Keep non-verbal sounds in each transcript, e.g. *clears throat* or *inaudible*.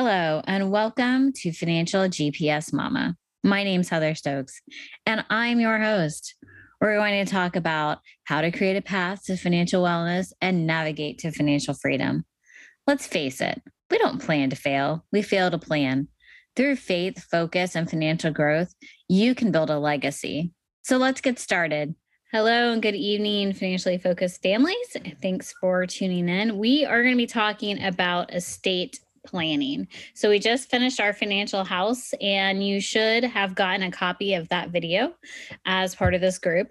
Hello, and welcome to Financial GPS Mama. My name's Heather Stokes, and I'm your host. We're going to talk about how to create a path to financial wellness and navigate to financial freedom. Let's face it, we don't plan to fail, we fail to plan. Through faith, focus, and financial growth, you can build a legacy. So let's get started. Hello and good evening, financially focused families. Thanks for tuning in. We are going to be talking about estate planning. So we just finished our financial house, and you should have gotten a copy of that video as part of this group,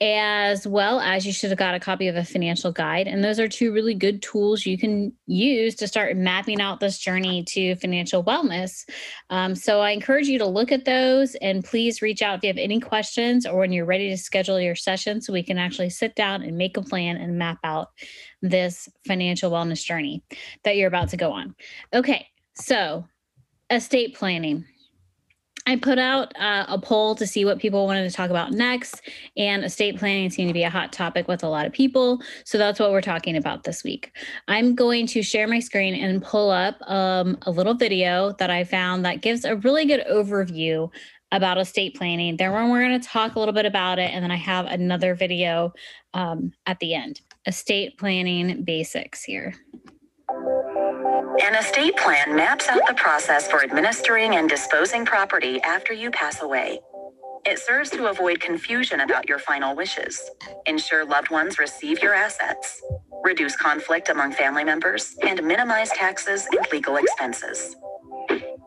as well as you should have got a copy of a financial guide. And those are two really good tools you can use to start mapping out this journey to financial wellness. Um, so I encourage you to look at those and please reach out if you have any questions or when you're ready to schedule your session so we can actually sit down and make a plan and map out this financial wellness journey that you're about to go on. Okay, so estate planning. I put out uh, a poll to see what people wanted to talk about next, and estate planning seemed to be a hot topic with a lot of people. So that's what we're talking about this week. I'm going to share my screen and pull up um, a little video that I found that gives a really good overview about estate planning. Then we're going to talk a little bit about it, and then I have another video um, at the end estate planning basics here. An estate plan maps out the process for administering and disposing property after you pass away. It serves to avoid confusion about your final wishes, ensure loved ones receive your assets, reduce conflict among family members, and minimize taxes and legal expenses.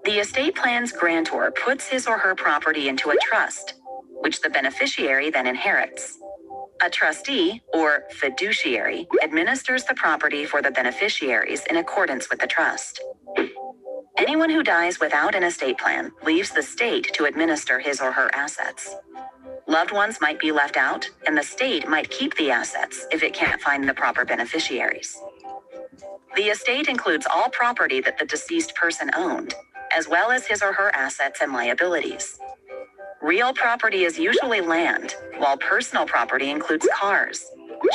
The estate plan's grantor puts his or her property into a trust, which the beneficiary then inherits. A trustee, or fiduciary, administers the property for the beneficiaries in accordance with the trust. Anyone who dies without an estate plan leaves the state to administer his or her assets. Loved ones might be left out, and the state might keep the assets if it can't find the proper beneficiaries. The estate includes all property that the deceased person owned, as well as his or her assets and liabilities. Real property is usually land, while personal property includes cars,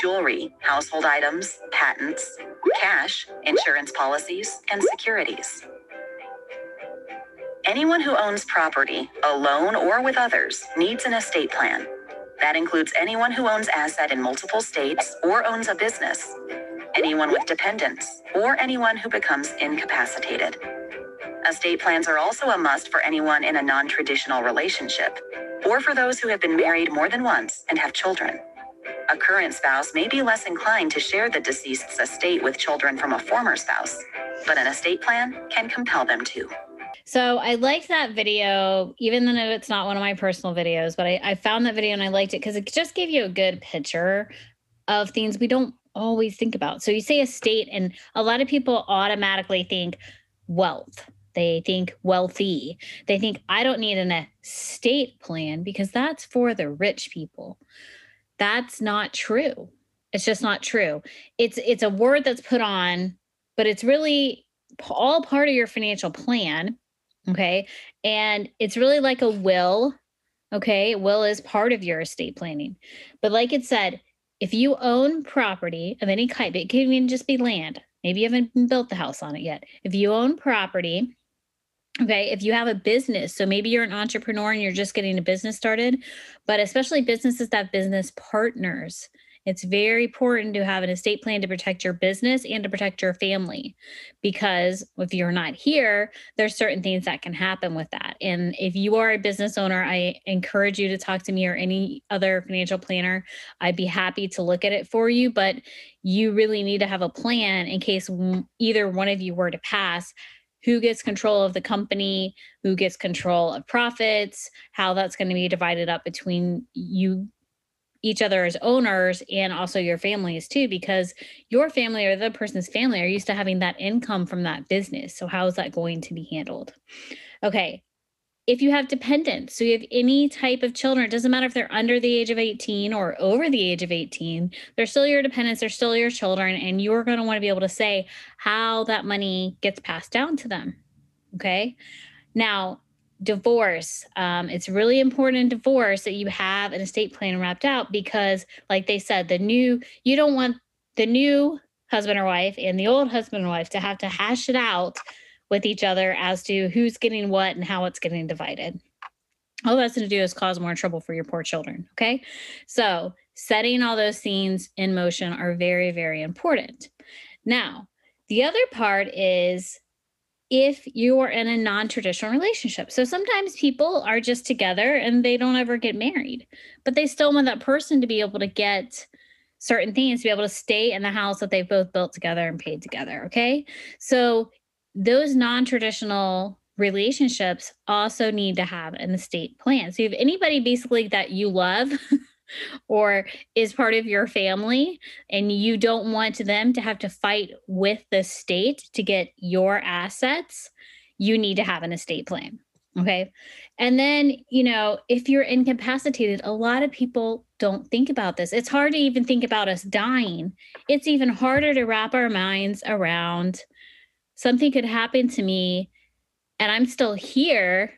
jewelry, household items, patents, cash, insurance policies, and securities. Anyone who owns property, alone or with others, needs an estate plan. That includes anyone who owns asset in multiple states or owns a business, anyone with dependents, or anyone who becomes incapacitated. Estate plans are also a must for anyone in a non traditional relationship, or for those who have been married more than once and have children. A current spouse may be less inclined to share the deceased's estate with children from a former spouse, but an estate plan can compel them to. So I liked that video, even though it's not one of my personal videos, but I, I found that video and I liked it because it just gave you a good picture of things we don't always think about. So you say estate, and a lot of people automatically think wealth they think wealthy. They think, I don't need an estate plan because that's for the rich people. That's not true. It's just not true. It's it's a word that's put on, but it's really all part of your financial plan. Okay. And it's really like a will. Okay. Will is part of your estate planning. But like it said, if you own property of any kind, it can even just be land. Maybe you haven't built the house on it yet. If you own property Okay, if you have a business, so maybe you're an entrepreneur and you're just getting a business started, but especially businesses that have business partners, it's very important to have an estate plan to protect your business and to protect your family. Because if you're not here, there's certain things that can happen with that. And if you are a business owner, I encourage you to talk to me or any other financial planner. I'd be happy to look at it for you, but you really need to have a plan in case either one of you were to pass who gets control of the company, who gets control of profits, how that's going to be divided up between you each other as owners and also your families too because your family or the person's family are used to having that income from that business. So how is that going to be handled? Okay if you have dependents, so you have any type of children, it doesn't matter if they're under the age of 18 or over the age of 18, they're still your dependents, they're still your children, and you're going to want to be able to say how that money gets passed down to them. Okay. Now, divorce. Um, it's really important in divorce that you have an estate plan wrapped out because, like they said, the new, you don't want the new husband or wife and the old husband and wife to have to hash it out with each other as to who's getting what and how it's getting divided. All that's going to do is cause more trouble for your poor children. Okay. So, setting all those scenes in motion are very, very important. Now, the other part is if you are in a non traditional relationship. So sometimes people are just together and they don't ever get married, but they still want that person to be able to get certain things to be able to stay in the house that they've both built together and paid together. Okay. So those non traditional relationships also need to have an estate plan. So if anybody basically that you love, *laughs* or is part of your family and you don't want them to have to fight with the state to get your assets, you need to have an estate plan. Okay. And then, you know, if you're incapacitated, a lot of people don't think about this. It's hard to even think about us dying. It's even harder to wrap our minds around something could happen to me and I'm still here,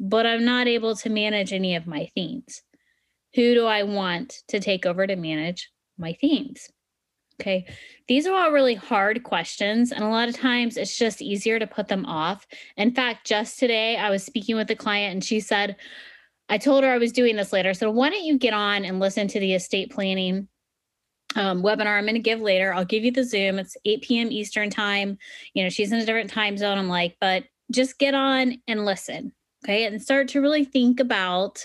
but I'm not able to manage any of my themes. who do I want to take over to manage my themes? Okay. These are all really hard questions. And a lot of times it's just easier to put them off. In fact, just today I was speaking with a client and she said, I told her I was doing this later. So why don't you get on and listen to the estate planning um, webinar I'm going to give later? I'll give you the Zoom. It's 8 p.m. Eastern time. You know, she's in a different time zone. I'm like, but just get on and listen. Okay. And start to really think about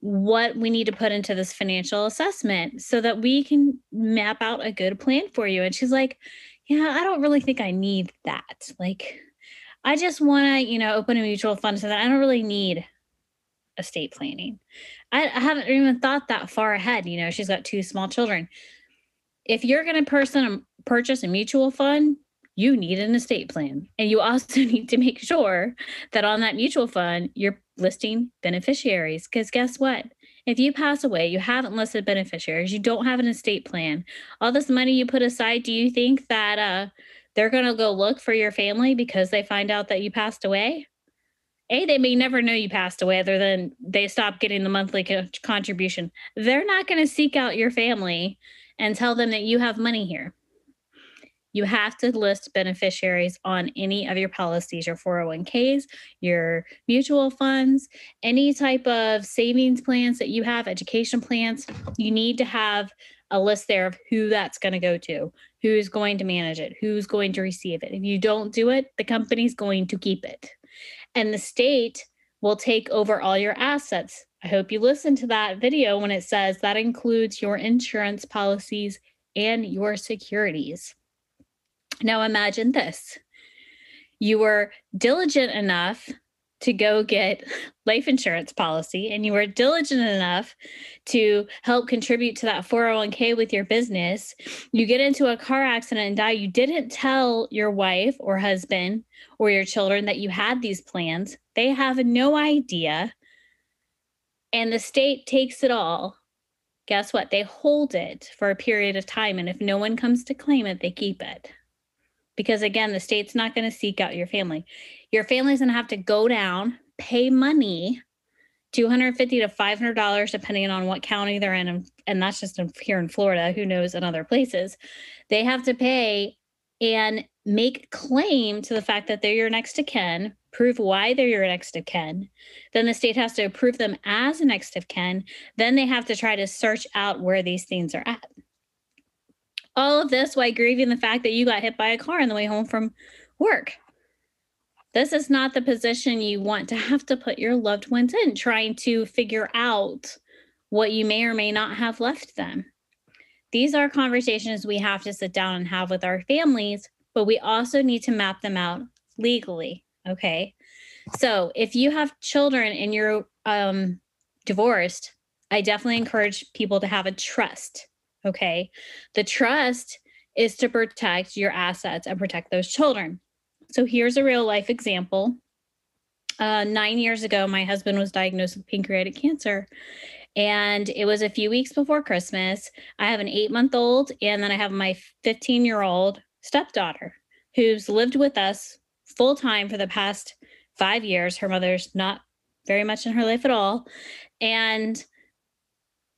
what we need to put into this financial assessment so that we can map out a good plan for you. And she's like, Yeah, I don't really think I need that. Like, I just want to, you know, open a mutual fund so that I don't really need estate planning. I, I haven't even thought that far ahead. You know, she's got two small children. If you're going to person purchase a mutual fund, you need an estate plan. And you also *laughs* need to make sure that on that mutual fund, you're listing beneficiaries. Because guess what? If you pass away, you haven't listed beneficiaries, you don't have an estate plan, all this money you put aside, do you think that uh, they're going to go look for your family because they find out that you passed away? A, they may never know you passed away other than they stop getting the monthly co- contribution. They're not going to seek out your family and tell them that you have money here you have to list beneficiaries on any of your policies, your 401ks, your mutual funds, any type of savings plans that you have, education plans. You need to have a list there of who that's going to go to, who's going to manage it, who's going to receive it. If you don't do it, the company's going to keep it. And the state will take over all your assets. I hope you listen to that video when it says that includes your insurance policies and your securities. Now imagine this. You were diligent enough to go get life insurance policy and you were diligent enough to help contribute to that 401k with your business. You get into a car accident and die. You didn't tell your wife or husband or your children that you had these plans. They have no idea and the state takes it all guess what? They hold it for a period of time and if no one comes to claim it they keep it. Because again the state's not going to seek out your family. Your family's going to have to go down pay money 250 to 500 dollars depending on what county they're in and, and that's just in, here in florida who knows in other places. They have to pay and make claim to the fact that they're your next of kin prove why they're your next of kin then the state has to approve them as a next of kin then they have to try to search out where these things are at all of this while grieving the fact that you got hit by a car on the way home from work. This is not the position you want to have to put your loved ones in, trying to figure out what you may or may not have left them. These are conversations we have to sit down and have with our families, but we also need to map them out legally. Okay. So if you have children and you're um, divorced, I definitely encourage people to have a trust Okay. The trust is to protect your assets and protect those children. So here's a real life example. Uh, nine years ago, my husband was diagnosed with pancreatic cancer. And it was a few weeks before Christmas. I have an eight month old, and then I have my 15 year old stepdaughter who's lived with us full time for the past five years. Her mother's not very much in her life at all. And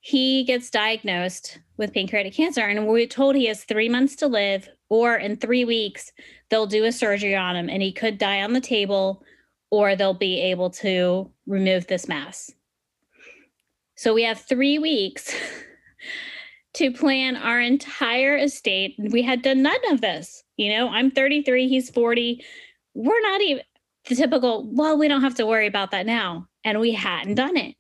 he gets diagnosed with pancreatic cancer and we're told he has three months to live or in three weeks, they'll do a surgery on him and he could die on the table, or they'll be able to remove this mass. So we have three weeks *laughs* to plan our entire estate. We had done none of this. You know, I'm 33, he's 40. We're not even the typical, well, we don't have to worry about that now. And we hadn't done it.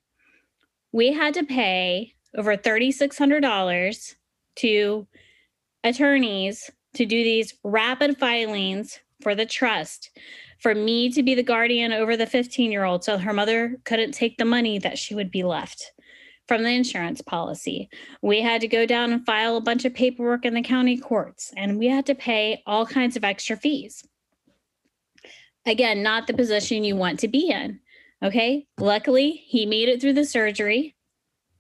We had to pay over $3,600 to attorneys to do these rapid filings for the trust for me to be the guardian over the 15 year old so her mother couldn't take the money that she would be left from the insurance policy. We had to go down and file a bunch of paperwork in the county courts, and we had to pay all kinds of extra fees. Again, not the position you want to be in. Okay. Luckily, he made it through the surgery.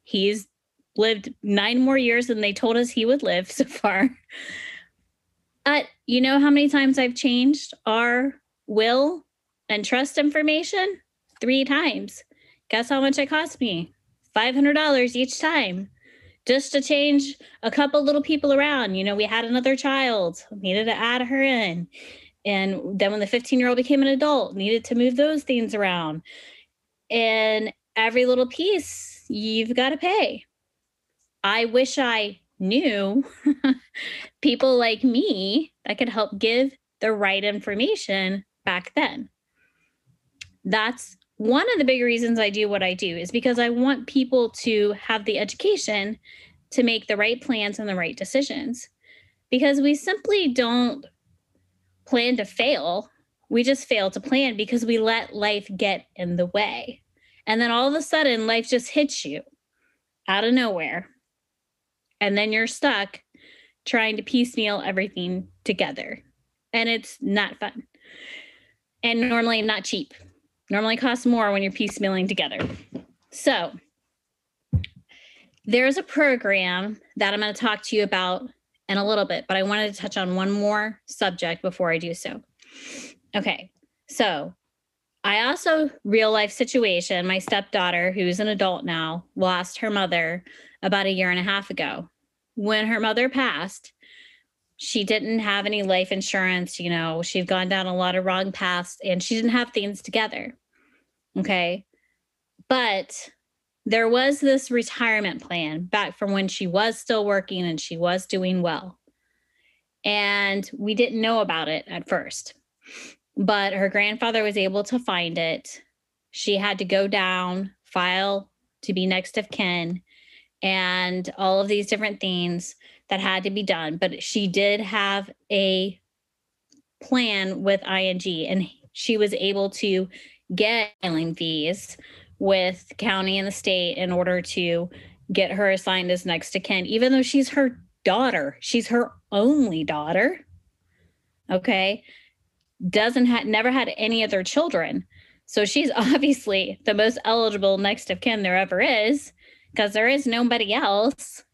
He's lived nine more years than they told us he would live so far. But you know how many times I've changed our will and trust information? Three times. Guess how much it cost me? $500 each time just to change a couple little people around. You know, we had another child, needed to add her in. And then when the 15 year old became an adult, needed to move those things around. And every little piece you've got to pay. I wish I knew *laughs* people like me that could help give the right information back then. That's one of the big reasons I do what I do is because I want people to have the education to make the right plans and the right decisions. Because we simply don't plan to fail. We just fail to plan because we let life get in the way. And then all of a sudden, life just hits you out of nowhere. And then you're stuck trying to piecemeal everything together. And it's not fun. And normally not cheap normally costs more when you're piecemealing together. So there's a program that I'm going to talk to you about in a little bit, but I wanted to touch on one more subject before I do so. Okay. So I also real life situation, my stepdaughter, who's an adult now, lost her mother about a year and a half ago. When her mother passed, she didn't have any life insurance, you know, she'd gone down a lot of wrong paths and she didn't have things together. Okay. But there was this retirement plan back from when she was still working and she was doing well. And we didn't know about it at first. But her grandfather was able to find it. She had to go down, file to be next of kin, and all of these different things that had to be done. But she did have a plan with ING, and she was able to get fees with county and the state in order to get her assigned as next to kin, even though she's her daughter. She's her only daughter. Okay. Doesn't have never had any other children. So she's *laughs* obviously the most eligible next of kin there ever is because there is nobody else.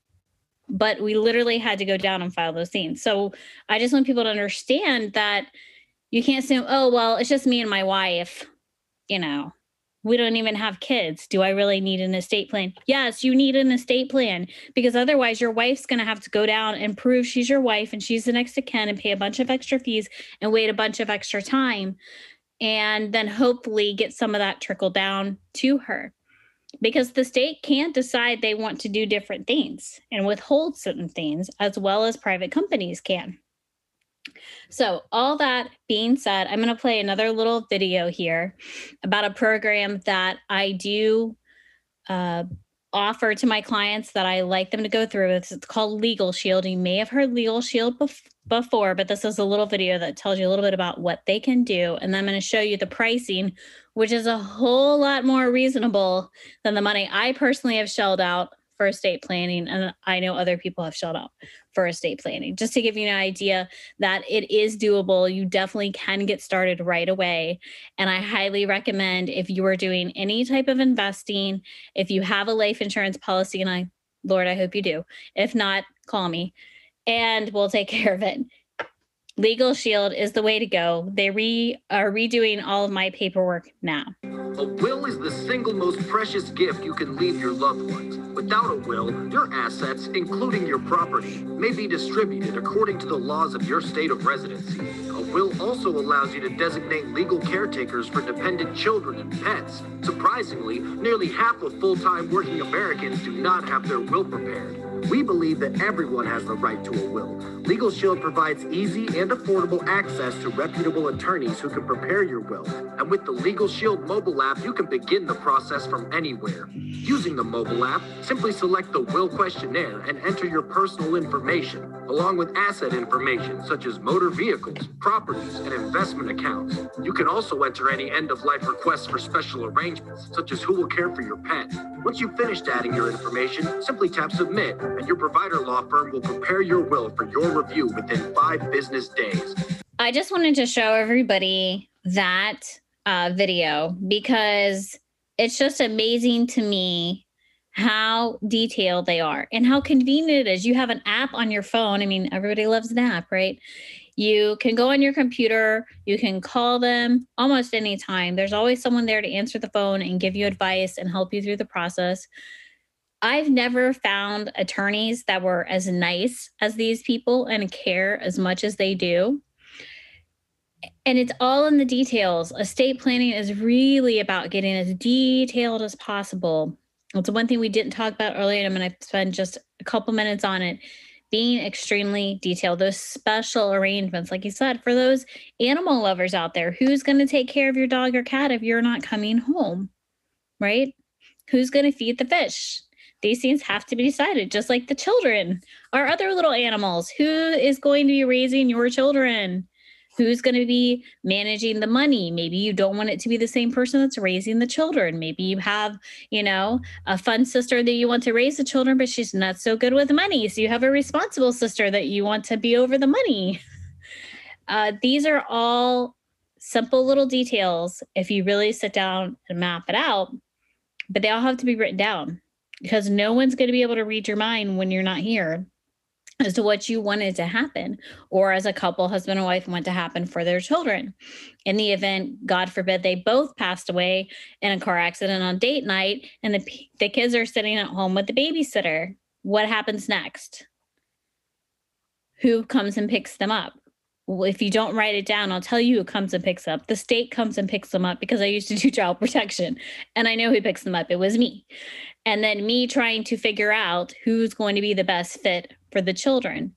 But we literally had to go down and file those things. So I just want people to understand that you can't assume, oh, well, it's just me and my wife you know, we don't even have kids. Do I really need an estate plan? Yes, you need an estate plan because otherwise your wife's going to have to go down and prove she's your wife and she's the next to kin and pay a bunch of extra fees and wait a bunch of extra time. And then hopefully get some of that trickle down to her because the state can't decide they want to do different things and withhold certain things as well as private companies can. So, all that being said, I'm going to play another little video here about a program that I do uh, offer to my clients that I like them to go through. It's, it's called Legal Shield. You may have heard Legal Shield bef- before, but this is a little video that tells you a little bit about what they can do. And then I'm going to show you the pricing, which is a whole lot more reasonable than the money I personally have shelled out for estate planning and i know other people have showed up for estate planning. Just to give you an idea that it is doable you definitely can get started right away. And i highly recommend if you are doing any type of investing if you have a life insurance policy and i lord i hope you do. If not call me and we'll take *laughs* care of it Legal Shield is the way to go. They re are redoing all of my paperwork now. A will is the single most precious gift you can leave your loved ones. Without a will, your assets, including your property, may be distributed according to the laws of your state of residency. A will also allows you to designate legal caretakers for dependent children and pets. Surprisingly, nearly half of full time working Americans do not have their will prepared. We believe that everyone has the right to a will. Legal Shield provides easy and affordable access to reputable attorneys who can prepare your will. And with the Legal Shield mobile app, you can begin the process from anywhere. Using the mobile app, simply select the will questionnaire and enter your personal information, along with asset information such as motor vehicles, properties, and investment accounts. You can also enter any end of life requests for special arrangements, such as who will care for your pet. Once you've finished adding your information, simply tap submit and your provider law firm will prepare your will for your review within five business days. I just wanted to show everybody that uh, video because it's just amazing to me how detailed they are and how convenient it is. You have an app on your phone. I mean, everybody loves an app, right? You can go on your computer, you can call them almost anytime. There's always someone there to answer the phone and give you advice and help you through the process. I've never found attorneys that were as nice as these people and care as much as they do. And it's all in the details. Estate planning is really about getting as detailed as possible. It's one thing we didn't talk about earlier, and I'm going to spend just a couple minutes on it. Being extremely detailed, those special arrangements, like you said, for those animal lovers out there, who's going to take care of your dog or cat if you're not coming home, right? Who's going to feed the fish? these things have to be decided, just like the children our other little animals. Who is going to be raising your children? Who's going to be managing the money? Maybe you don't want it to be the same person that's raising the children. Maybe you have, you know, a fun sister that you want to raise the children, but she's not so good with money. So you have a responsible sister that you want to be over the money. *laughs* Uh, these are all simple little details if you really sit down and map it out, but they all have to be written down because no one's going to be able to read your mind when you're not here as to what you wanted to happen or as a couple husband and wife want to happen for their children in the event god forbid they both passed away in a car accident on date night and the, the kids are sitting at home with the babysitter what happens next who comes and picks them up well, if you don't write it down, I'll tell you who comes and picks up. The state comes and picks them up because I used to do *laughs* child protection and I know who picks them up. It was me and then me trying to figure out who's going to be the best fit for the children.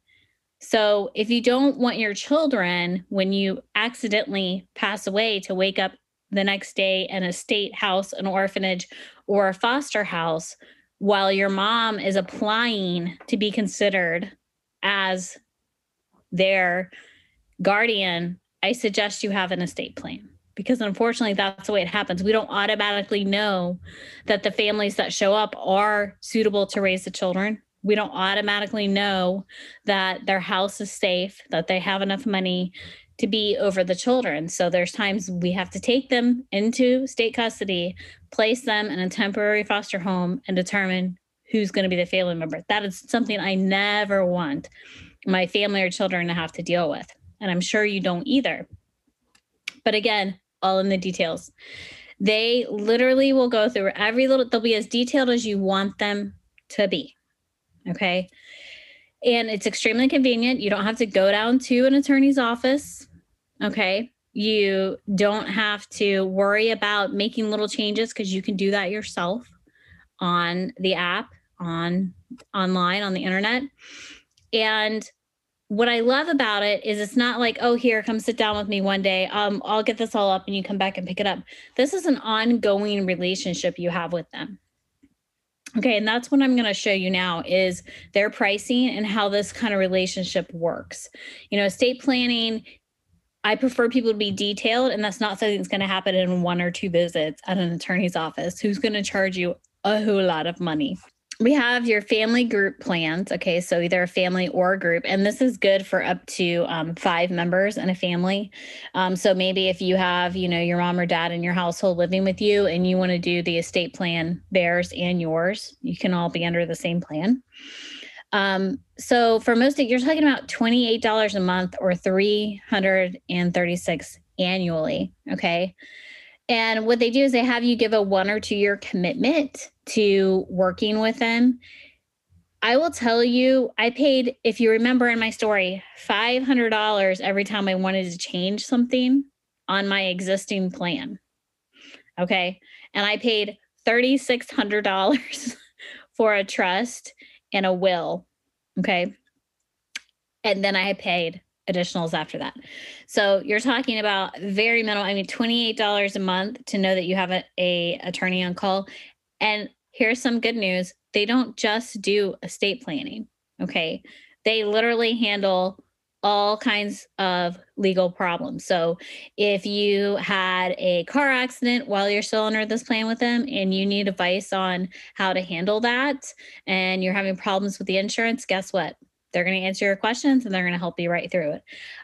So if you don't want your children, when you accidentally pass away, to wake up the next day in a state house, an orphanage, or a foster house, while your mom is applying to be considered as their guardian, I suggest you have an estate plan because unfortunately that's the way it happens. We don't automatically know that the families that show up are suitable to raise the children. We don't automatically know that their house is safe, that they have enough money to be over the children. So there's times we have to take them into state custody, place them in a temporary foster home, and determine who's going to be the family member. That is something I never want my family or children to have to deal with. And I'm sure you don't either. But again, all in the details. They literally will go through every little, they'll be as detailed as you want them to be. Okay. And it's extremely convenient. You don't have to go down to an attorney's office. Okay. You don't have to worry about making little changes because you can do that yourself on the app, on online, on the internet. And what I love about it is it's not like, oh, here, come sit down with me one day. Um, I'll get this all up and you come back and pick it up. This is an ongoing relationship you have with them. Okay, and that's what I'm going to show you now is their pricing and how this kind of relationship works. You know, estate planning, I prefer people to be detailed, and that's not something that's going to happen in one or two visits at an attorney's office who's going to charge you a whole lot of money we have your family group plans. Okay, so either a family or a group, and this is good for up to um, five members in a family. Um, so maybe if you have, you know, your mom or dad in your household living with you, and you want to do the estate plan, theirs and yours, you can all be under the same plan. Um, so for most, you're talking about $28 a month or 336 annually. Okay. And what they do is they have you give a one or two year commitment to working with them. I will tell you, I paid, if you remember in my story, $500 every time I wanted to change something on my existing plan. Okay. And I paid $3,600 *laughs* for a trust and a will. Okay. And then I paid additionals after that. So you're talking about very minimal. I mean, $28 a month to know that you have a, a attorney on call. And here's some good news. They don't just do estate planning. Okay. They literally handle all kinds of legal problems. So if you had a car accident while you're still under this plan with them and you need advice on how to handle that and you're having problems with the insurance, guess what? They're going to answer your questions and they're going to help you right through it.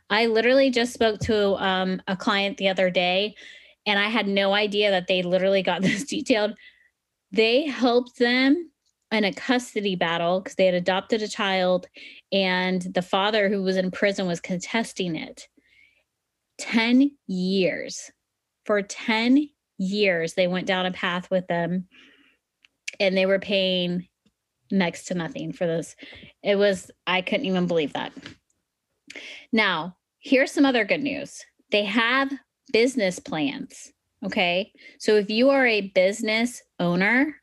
I literally just spoke to um, a client the other day and I had no idea that they literally got *laughs* this detailed. They helped them in a custody battle because they had adopted a child and the father who was in prison was contesting it 10 years for 10 years they went down a path with them and they were paying next to nothing for this it was i couldn't even believe that. Now here's some other good news. They have business plans okay? So if you are a business owner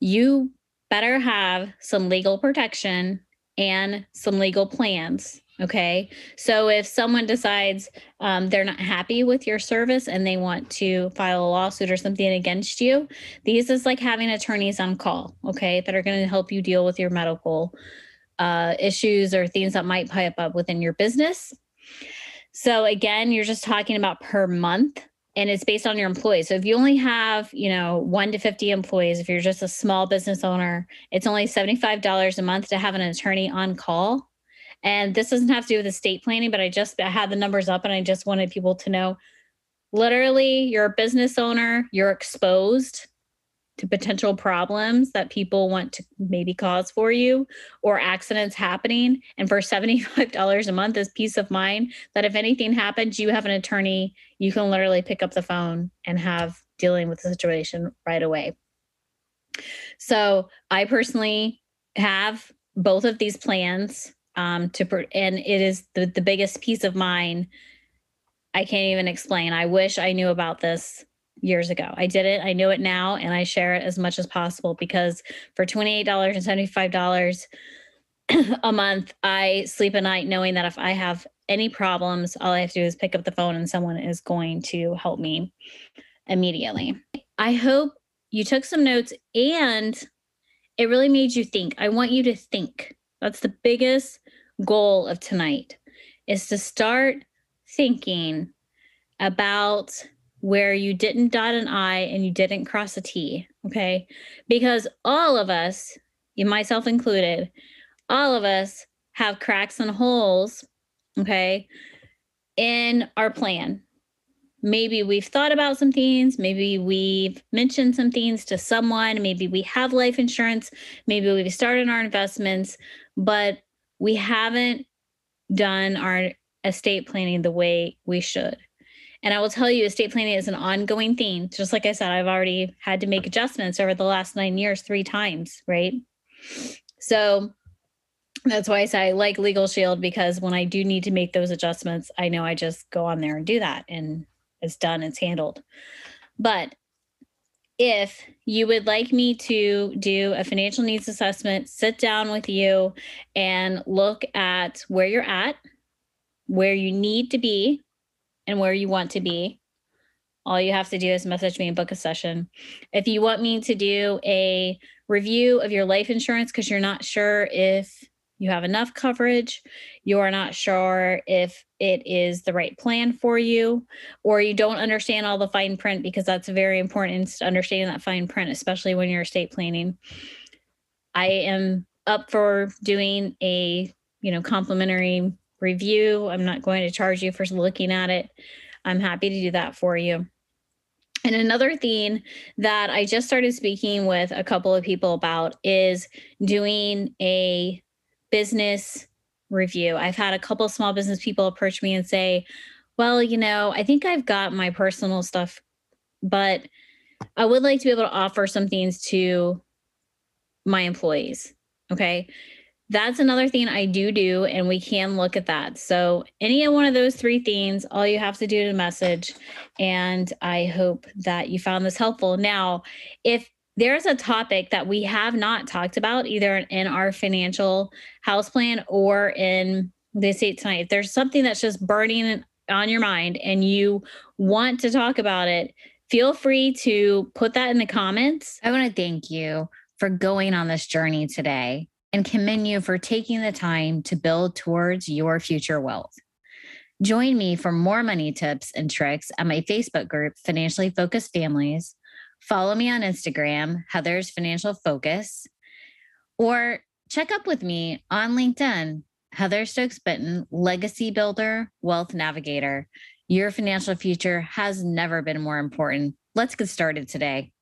you better have some legal protection and some legal plans. Okay. So if someone decides um, they're not happy with your service and they want to file a lawsuit or something against you, these is like having attorneys on call. Okay. That are going to help you deal with your medical uh, issues or things that might pipe up within your business. So again, you're just talking about per month and it's based on your employees. So if you only have, you know, one to 50 employees, if you're just a small business owner, it's only $75 a month to have an attorney on call. And this doesn't have to do with estate planning, but I just I had the numbers up and I just wanted people to know literally you're a business owner, you're exposed to potential problems that people want to maybe cause for you or accidents happening. And for *laughs* $75 a month is peace of mind that if anything happens, you have an attorney, you can literally pick up the phone and have dealing with the situation right away. So I personally have both of these plans um, to, and it is the, the biggest peace of mind. I can't even explain. I wish I knew about this years ago. I did it. I know it now, and I share it as much as possible because for $28 and $75 *clears throat* a month, I sleep at night knowing that if I have any problems, all I have to do is pick up the phone and someone is going to help me immediately. I hope you took some notes and it really made you think. I want you to think. That's the biggest goal of tonight is to start thinking about where you didn't dot an I and you didn't cross a T. Okay. Because all of us, myself included, all of us have cracks and holes. Okay. In our plan. Maybe we've thought about some things. Maybe we've mentioned some things to someone. Maybe we have life insurance. Maybe we've started our investments, but we haven't done our estate planning the way we should. And I will tell you, estate planning is an ongoing thing. Just like I said, I've already had to make adjustments over the last nine years three times, right? So that's why I say I like Legal Shield because when I do need to make those adjustments, I know I just go on there and do that and it's done, it's handled. But if you would like me to do a financial needs assessment, sit down with you and look at where you're at, where you need to be and where you want to be. All you have to do is message me and book a session. If you want me to do a review of your life insurance because you're not sure if you have enough coverage, you are not sure if it is the right plan for you, or you don't understand all the fine print because that's very important to understanding that fine print, especially when you're estate planning. I am up for doing a you know complimentary review. I'm not going to charge you for looking at it. I'm happy to do that for you. And another thing that I just started speaking with a couple of people about is doing a business review. I've had a couple small business people approach me and say, well, you know, I think I've got my personal stuff, but I would like to be able to offer some things to my employees. Okay. That's another thing I do do, and we can look at that. So, any one of those three things, all you have to do is message. And I hope that you found this helpful. Now, if there's a topic that we have not talked about either in our financial house plan or in the estate tonight, if there's something that's just burning on your mind and you want to talk about it, feel free to put that in the comments. I want to thank you for going on this journey today and commend you for taking the time to build towards your future wealth. Join me for more money tips and tricks at my Facebook group, Financially Focused Families. Follow me on Instagram, Heather's Financial Focus, or check up with me on LinkedIn, Heather Stokes Benton, Legacy Builder, Wealth Navigator. Your financial future has never been more important. Let's get started today.